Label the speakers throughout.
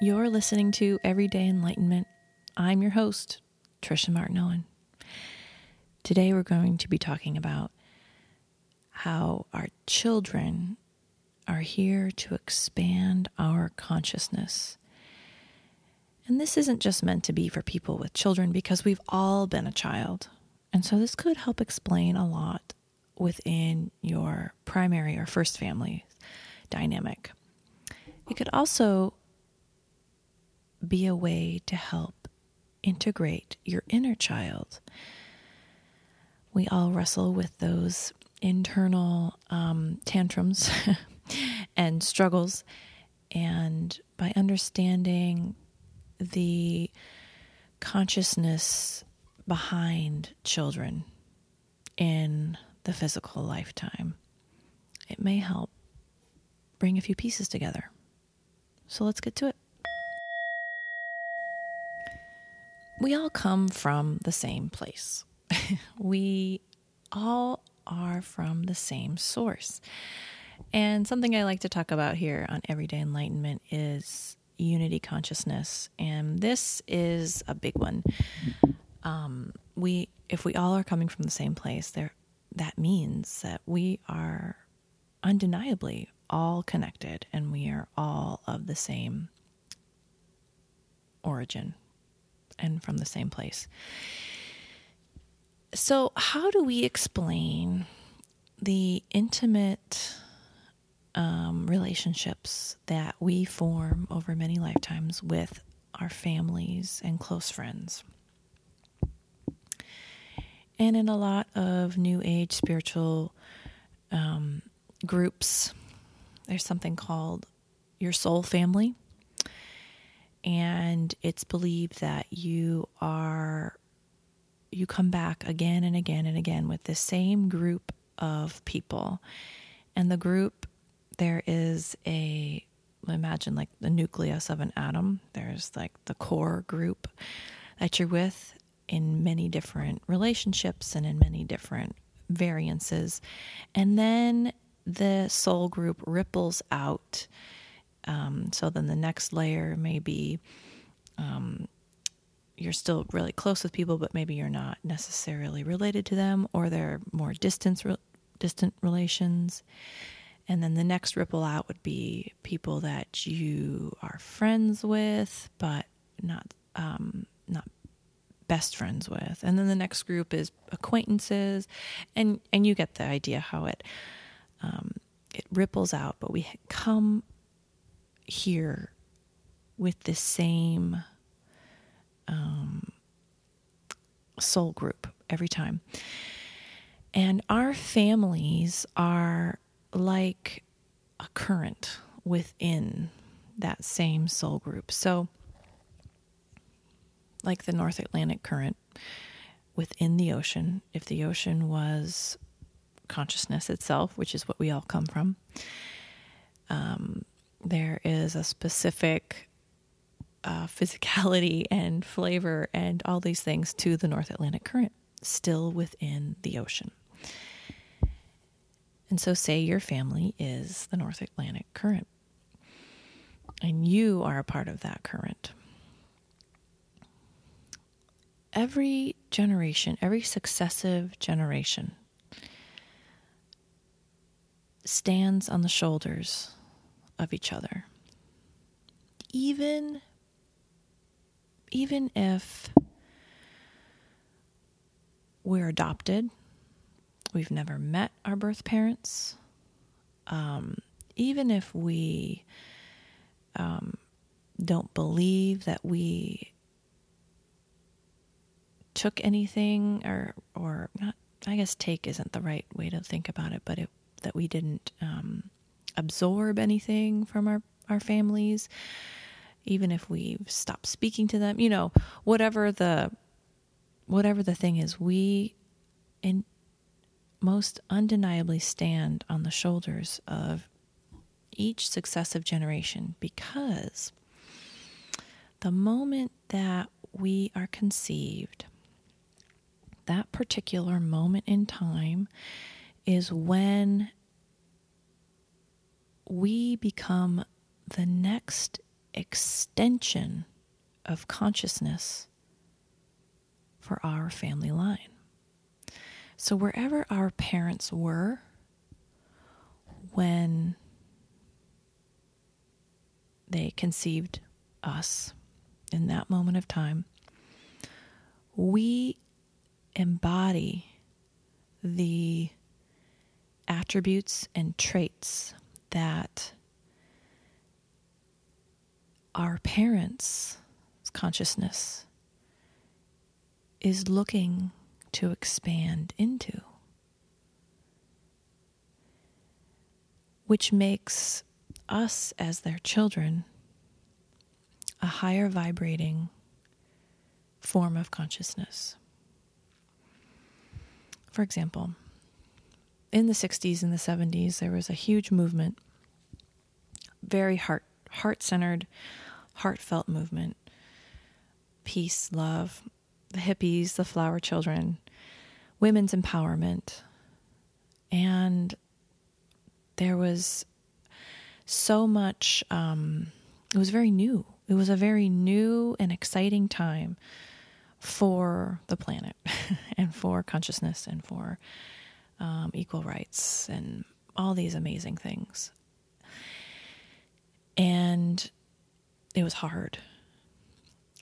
Speaker 1: You're listening to Everyday Enlightenment. I'm your host, Trisha Martin Owen. Today we're going to be talking about how our children are here to expand our consciousness. And this isn't just meant to be for people with children because we've all been a child. And so this could help explain a lot within your primary or first family dynamic. It could also be a way to help integrate your inner child. We all wrestle with those internal um, tantrums and struggles. And by understanding the consciousness behind children in the physical lifetime, it may help bring a few pieces together. So let's get to it. We all come from the same place. we all are from the same source. And something I like to talk about here on Everyday Enlightenment is unity consciousness. And this is a big one. Um, we, if we all are coming from the same place, there, that means that we are undeniably all connected and we are all of the same origin and from the same place. So, how do we explain the intimate um, relationships that we form over many lifetimes with our families and close friends? And in a lot of New Age spiritual um, groups, there's something called your soul family. And it's believed that you are, you come back again and again and again with the same group of people. And the group, there is a, imagine like the nucleus of an atom. There's like the core group that you're with in many different relationships and in many different variances. And then the soul group ripples out. Um, so then the next layer may be um, you're still really close with people, but maybe you're not necessarily related to them, or they're more distant distant relations. And then the next ripple out would be people that you are friends with, but not um, not best friends with. And then the next group is acquaintances, and and you get the idea how it um, it ripples out, but we come here with the same um, soul group every time. And our families are like a current within that same soul group. So, like the North Atlantic current within the ocean, if the ocean was consciousness itself, which is what we all come from. Um, there is a specific uh, physicality and flavor and all these things to the North Atlantic current, still within the ocean. And so, say your family is the North Atlantic current, and you are a part of that current. Every generation, every successive generation stands on the shoulders of each other. Even even if we're adopted, we've never met our birth parents, um, even if we um, don't believe that we took anything or or not I guess take isn't the right way to think about it, but it that we didn't um, absorb anything from our, our families, even if we've stopped speaking to them, you know, whatever the whatever the thing is, we in most undeniably stand on the shoulders of each successive generation because the moment that we are conceived, that particular moment in time is when we become the next extension of consciousness for our family line. So, wherever our parents were when they conceived us in that moment of time, we embody the attributes and traits that our parents' consciousness is looking to expand into, which makes us as their children a higher vibrating form of consciousness. For example, in the 60s and the 70s, there was a huge movement, very heart heart centered, heartfelt movement, peace, love, the hippies, the flower children, women's empowerment. And there was so much, um, it was very new. It was a very new and exciting time for the planet and for consciousness and for um, equal rights and all these amazing things. And it was hard.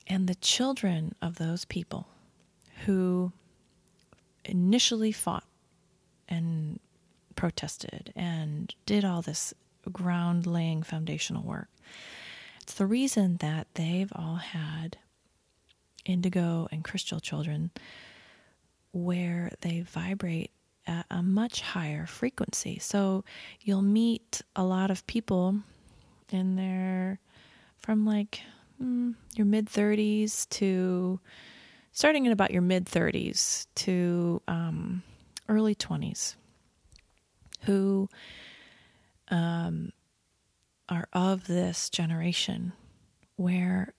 Speaker 1: And the children of those people who initially fought and protested and did all this ground laying foundational work. It's the reason that they've all had indigo and crystal children where they vibrate at a much higher frequency. So you'll meet a lot of people in their from like mm, your mid 30s to starting in about your mid 30s to um, early 20s who um, are of this generation where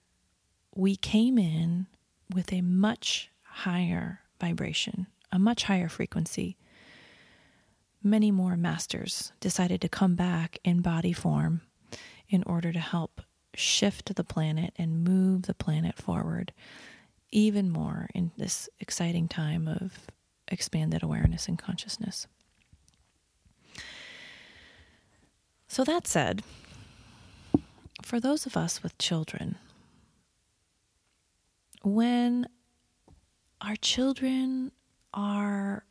Speaker 1: we came in with a much higher vibration, a much higher frequency. Many more masters decided to come back in body form in order to help shift the planet and move the planet forward even more in this exciting time of expanded awareness and consciousness. So, that said, for those of us with children, when our children are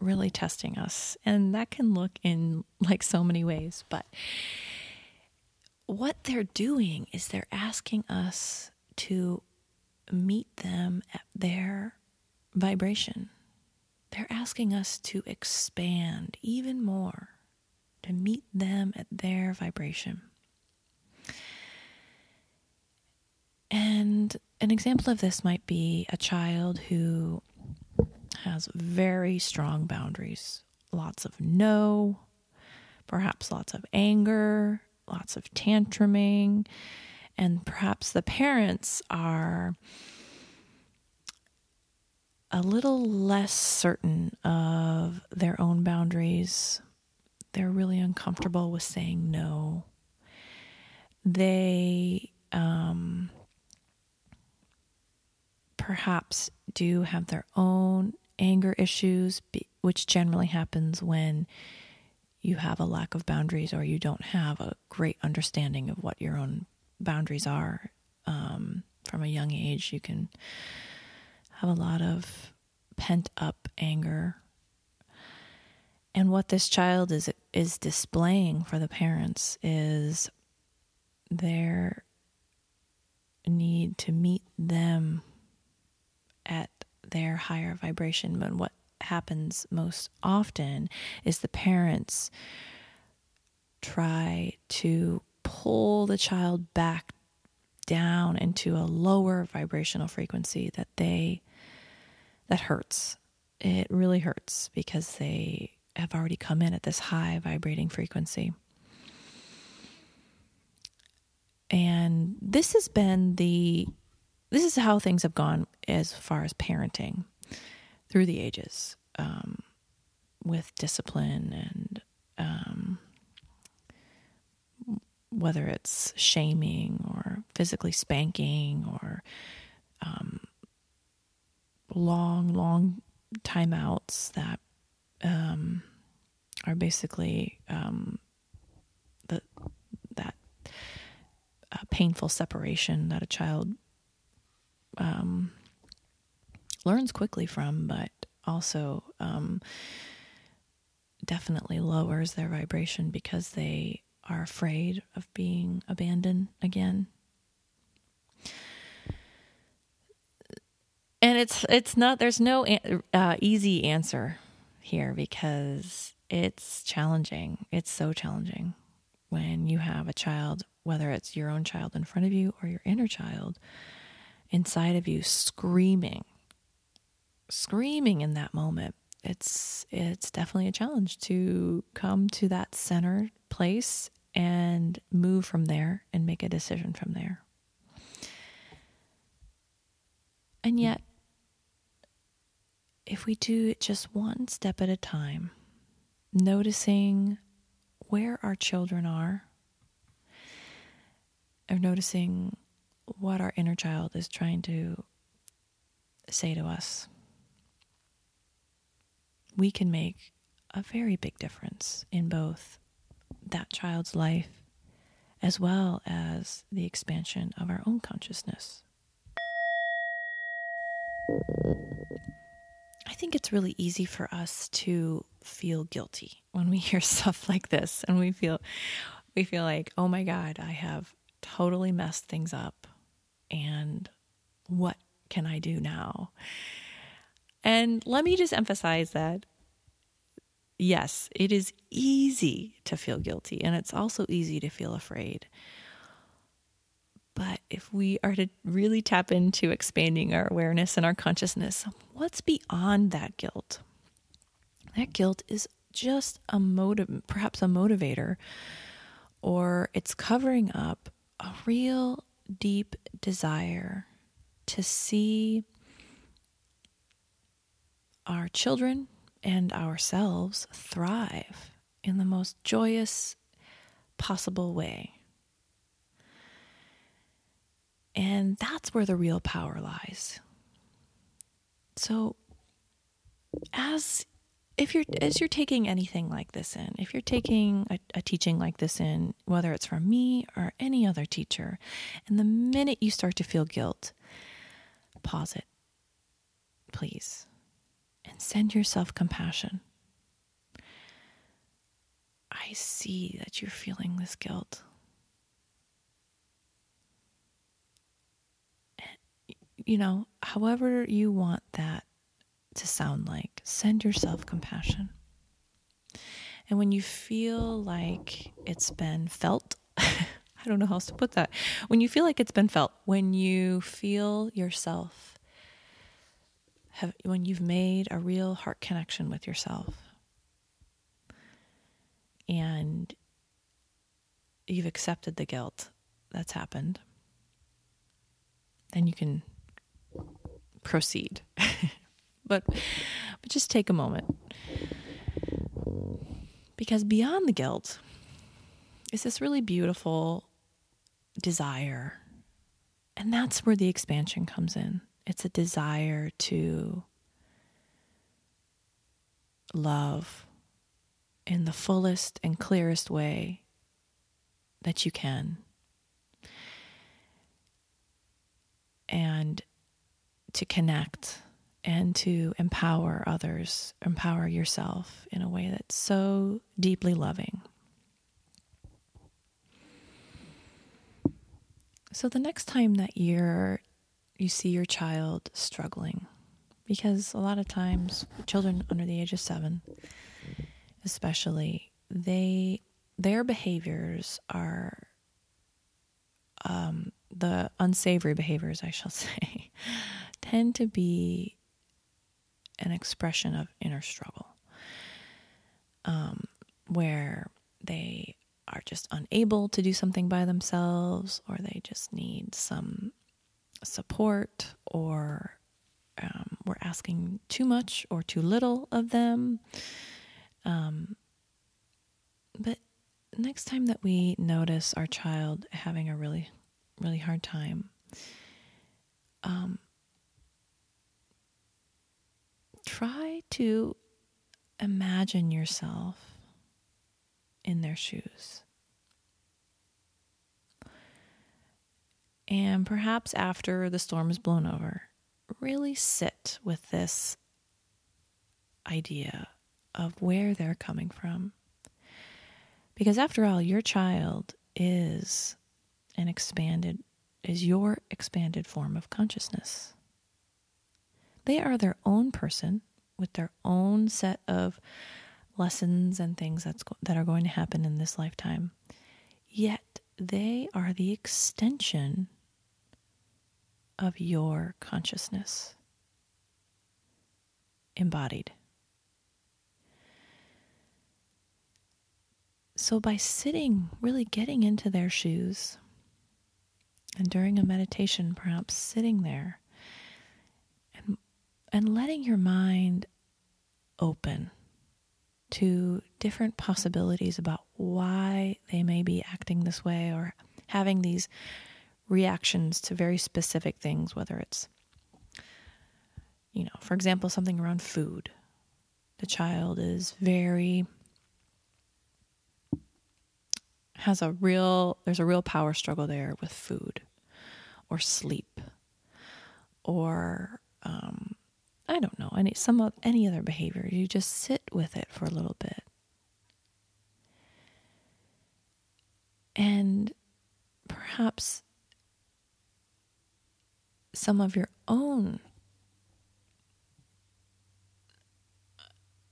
Speaker 1: really testing us, and that can look in like so many ways, but what they're doing is they're asking us to meet them at their vibration. They're asking us to expand even more, to meet them at their vibration. And an example of this might be a child who has very strong boundaries, lots of no, perhaps lots of anger, lots of tantruming, and perhaps the parents are a little less certain of their own boundaries. They're really uncomfortable with saying no. They um, perhaps do have their own anger issues, which generally happens when you have a lack of boundaries or you don't have a great understanding of what your own boundaries are. Um, from a young age, you can have a lot of pent up anger. And what this child is is displaying for the parents is their need to meet them their higher vibration. But what happens most often is the parents try to pull the child back down into a lower vibrational frequency that they that hurts it really hurts because they have already come in at this high vibrating frequency and this has been the this is how things have gone as far as parenting through the ages um, with discipline and um, whether it's shaming or physically spanking or um, long, long timeouts that um, are basically um, the that uh, painful separation that a child um, learns quickly from, but also um, definitely lowers their vibration because they are afraid of being abandoned again. And it's it's not there's no uh, easy answer here because it's challenging. It's so challenging when you have a child, whether it's your own child in front of you or your inner child inside of you screaming screaming in that moment it's it's definitely a challenge to come to that center place and move from there and make a decision from there. And yet, if we do it just one step at a time, noticing where our children are, or noticing what our inner child is trying to say to us we can make a very big difference in both that child's life as well as the expansion of our own consciousness. I think it's really easy for us to feel guilty when we hear stuff like this and we feel we feel like, "Oh my god, I have totally messed things up and what can I do now?" And let me just emphasize that yes, it is easy to feel guilty and it's also easy to feel afraid. But if we are to really tap into expanding our awareness and our consciousness, what's beyond that guilt? That guilt is just a motive, perhaps a motivator, or it's covering up a real deep desire to see our children and ourselves thrive in the most joyous possible way. And that's where the real power lies. So as if you're as you're taking anything like this in, if you're taking a, a, teaching like this in, whether it's from me or any other teacher, and the minute you start to feel guilt, pause it, please and send yourself compassion. I see that you're feeling this guilt. You know, however you want that to sound like, send yourself compassion. And when you feel like it's been felt, I don't know how else to put that. When you feel like it's been felt, when you feel yourself have when you've made a real heart connection with yourself and you've accepted the guilt that's happened then you can proceed but but just take a moment. Because beyond the guilt is this really beautiful desire. And that's where the expansion comes in. It's a desire to love in the fullest and clearest way that you can. And to connect and to empower others, empower yourself in a way that's so deeply loving. So, the next time that you're you see your child struggling because a lot of times children under the age of 7 especially they their behaviors are um, the unsavory behaviors I shall say tend to be an expression of inner struggle um, where they are just unable to do something by themselves or they just need some support or um, we're asking too much or too little of them. Um, but next time that we notice our child having a really, really hard time, um, try to imagine yourself in their shoes. And perhaps after the storm is blown over, really sit with this idea of where they're coming from. Because after all, your child is an expanded, is your expanded form of consciousness. They are their own person with their own set of lessons and things that's that are going to happen in this lifetime. Yet they are the extension of your consciousness embodied. So, by sitting, really getting into their shoes, and during a meditation, perhaps sitting there and letting your mind open to different possibilities about why they may be acting this way or having these reactions to very specific things, whether it's, you know, for example, something around food. The child is very, has a real, there's a real power struggle there with food or sleep or, um, I don't know, any, some of any other behavior. You just sit with it for a little bit. And perhaps some of your own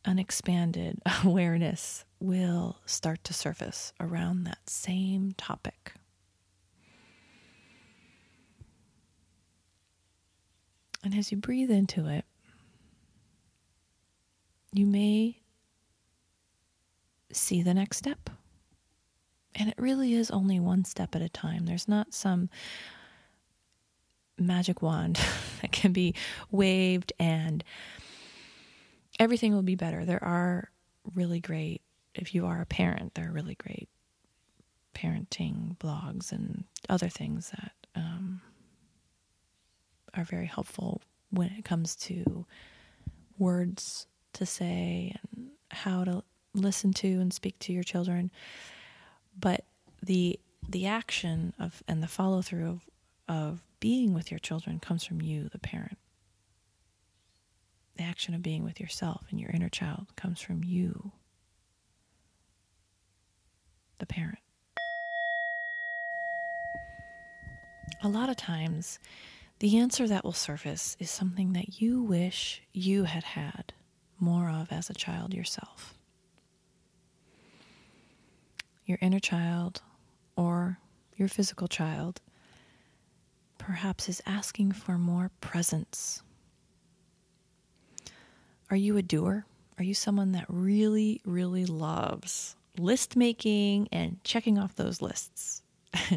Speaker 1: unexpanded awareness will start to surface around that same topic. And as you breathe into it, you may see the next step. And it really is only one step at a time. There's not some magic wand that can be waved and everything will be better. There are really great, if you are a parent, there are really great parenting blogs and other things that um, are very helpful when it comes to words to say and how to listen to and speak to your children. But the the action of and the follow through of of being with your children comes from you, the parent. The action of being with yourself and your inner child comes from you, the parent. A lot of times, the answer that will surface is something that you wish you had had more of as a child yourself. Your inner child or your physical child perhaps is asking for more presence. Are you a doer? Are you someone that really, really loves list making and checking off those lists?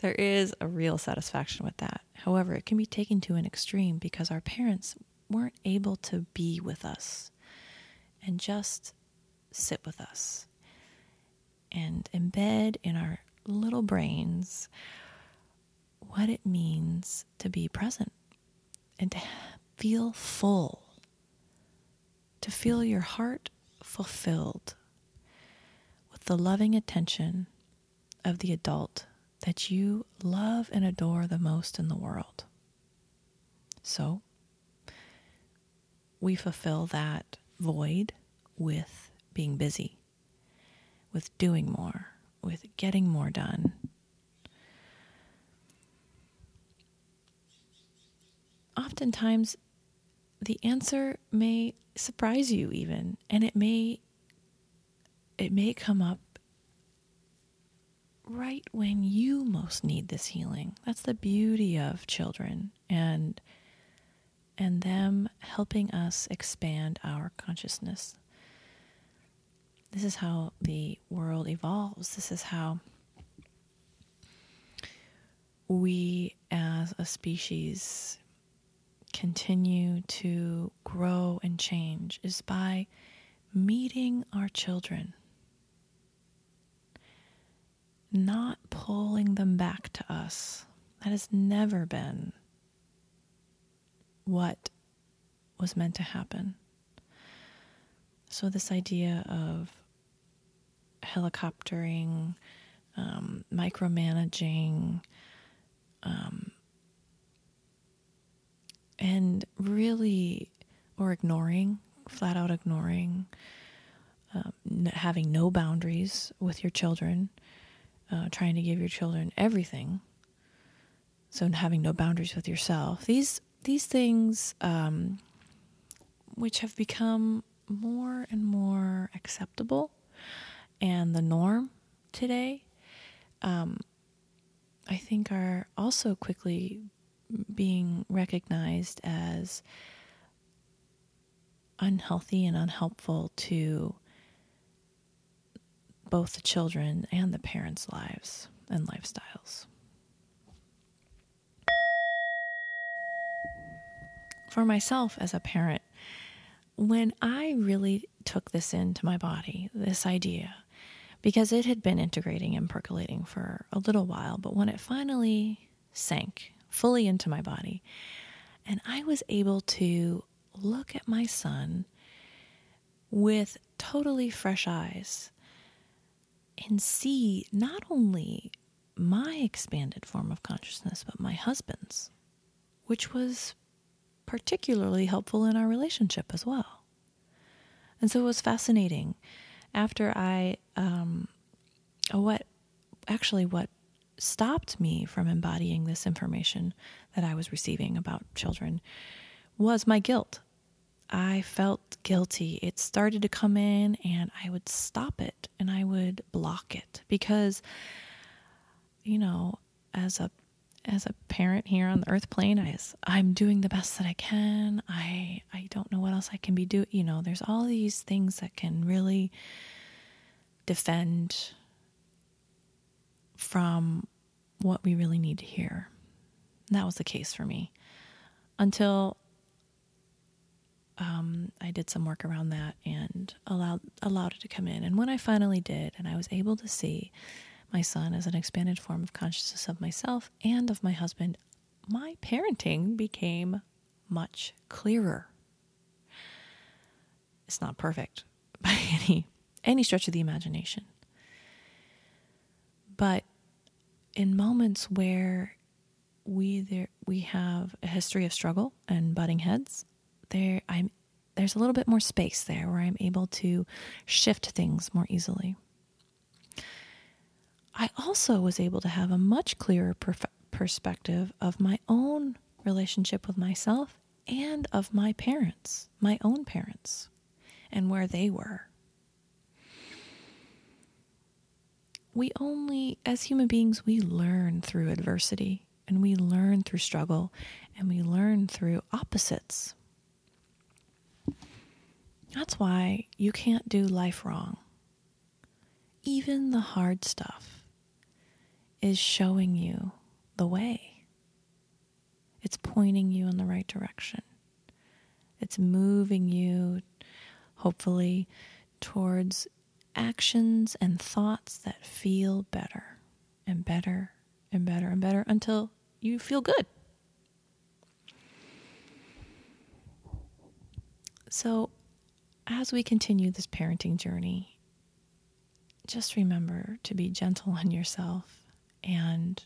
Speaker 1: there is a real satisfaction with that. However, it can be taken to an extreme because our parents weren't able to be with us and just sit with us and embed in our little brains what it means to be present and to feel full, to feel your heart fulfilled with the loving attention of the adult that you love and adore the most in the world. So, we fulfill that void with being busy, with doing more, with getting more done, oftentimes the answer may surprise you even and it may it may come up right when you most need this healing. That's the beauty of children and and them helping us expand our consciousness this is how the world evolves this is how we as a species continue to grow and change is by meeting our children. not pulling them back to us. That has never been what was meant to happen. So, this idea of helicoptering, um, micromanaging, um, and really, or ignoring, flat out ignoring, um, having no boundaries with your children, uh, trying to give your children everything. So having no boundaries with yourself. These these things, um, which have become more and more acceptable and the norm today, um, I think are also quickly being recognized as unhealthy and unhelpful to both the children and the parents' lives and lifestyles. For myself as a parent, when I really took this into my body, this idea, because it had been integrating and percolating for a little while, but when it finally sank fully into my body, and I was able to look at my son with totally fresh eyes and see not only my expanded form of consciousness, but my husband's, which was particularly helpful in our relationship as well. And so it was fascinating. After I, um, what actually, what stopped me from embodying this information that I was receiving about children was my guilt. I felt guilty. It started to come in and I would stop it and I would block it because you know, as a as a parent here on the earth plane, I'm doing the best that I can. I I don't know what else I can be doing. You know, there's all these things that can really defend from what we really need to hear. And that was the case for me until um, I did some work around that and allowed allowed it to come in. And when I finally did, and I was able to see my son as an expanded form of consciousness of myself and of my husband, my parenting became much clearer. It's not perfect by any any stretch of the imagination. But in moments where we there we have a history of struggle and butting heads, there I'm there's a little bit more space there where I'm able to shift things more easily. I also was able to have a much clearer perf- perspective of my own relationship with myself and of my parents, my own parents, and where they were. We only, as human beings, we learn through adversity and we learn through struggle and we learn through opposites. That's why you can't do life wrong. Even the hard stuff is showing you the way. It's pointing you in the right direction. It's moving you, hopefully, towards actions and thoughts that feel better and better and better and better until you feel good. So, as we continue this parenting journey, just remember to be gentle on yourself. And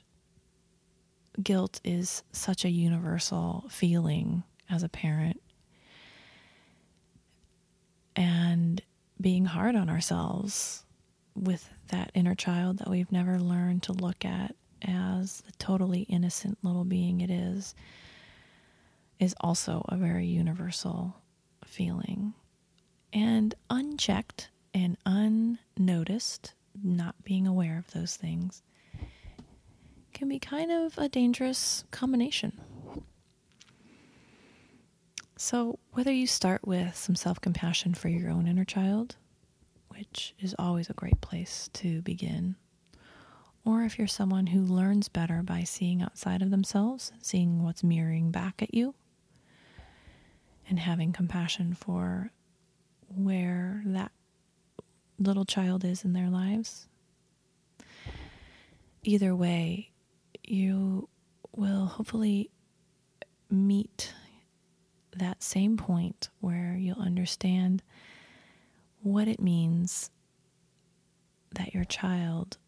Speaker 1: guilt is such a universal feeling as a parent. And being hard on ourselves with that inner child that we've never learned to look at as the totally innocent little being it is, is also a very universal feeling and unchecked and unnoticed, not being aware of those things, can be kind of a dangerous combination. So, whether you start with some self compassion for your own inner child, which is always a great place to begin, or if you're someone who learns better by seeing outside of themselves, seeing what's mirroring back at you, and having compassion for where that little child is in their lives. either way, you will hopefully meet that same point where you'll understand what it means that your child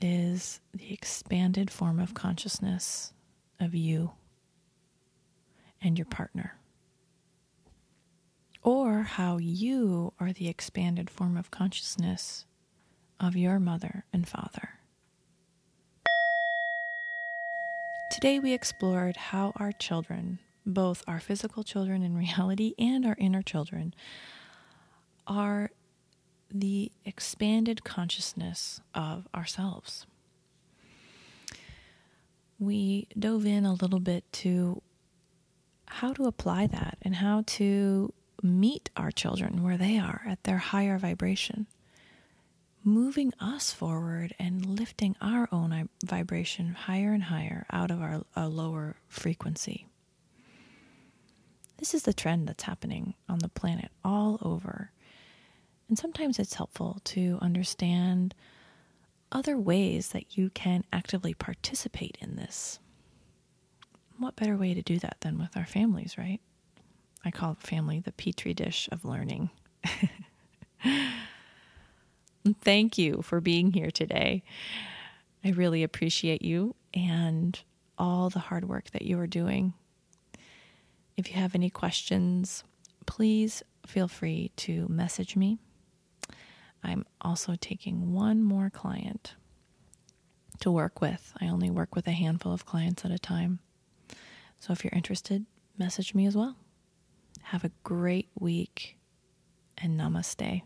Speaker 1: is the expanded form of consciousness of you and your partner. Or how you are the expanded form of consciousness of your mother and father. Today, we explored how our children, both our physical children in reality and our inner children, are the expanded consciousness of ourselves. We dove in a little bit to how to apply that and how to meet our children where they are at their higher vibration, moving us forward and lifting our own vibration higher and higher out of our, our lower frequency. This is the trend that's happening on the planet all over. And sometimes it's helpful to understand other ways that you can actively participate in this. What better way to do that than with our families, right? I call family the petri dish of learning. Thank you for being here today. I really appreciate you and all the hard work that you are doing. If you have any questions, please feel free to message me I'm also taking one more client to work with. I only work with a handful of clients at a time. So if you're interested, message me as well. Have a great week and namaste.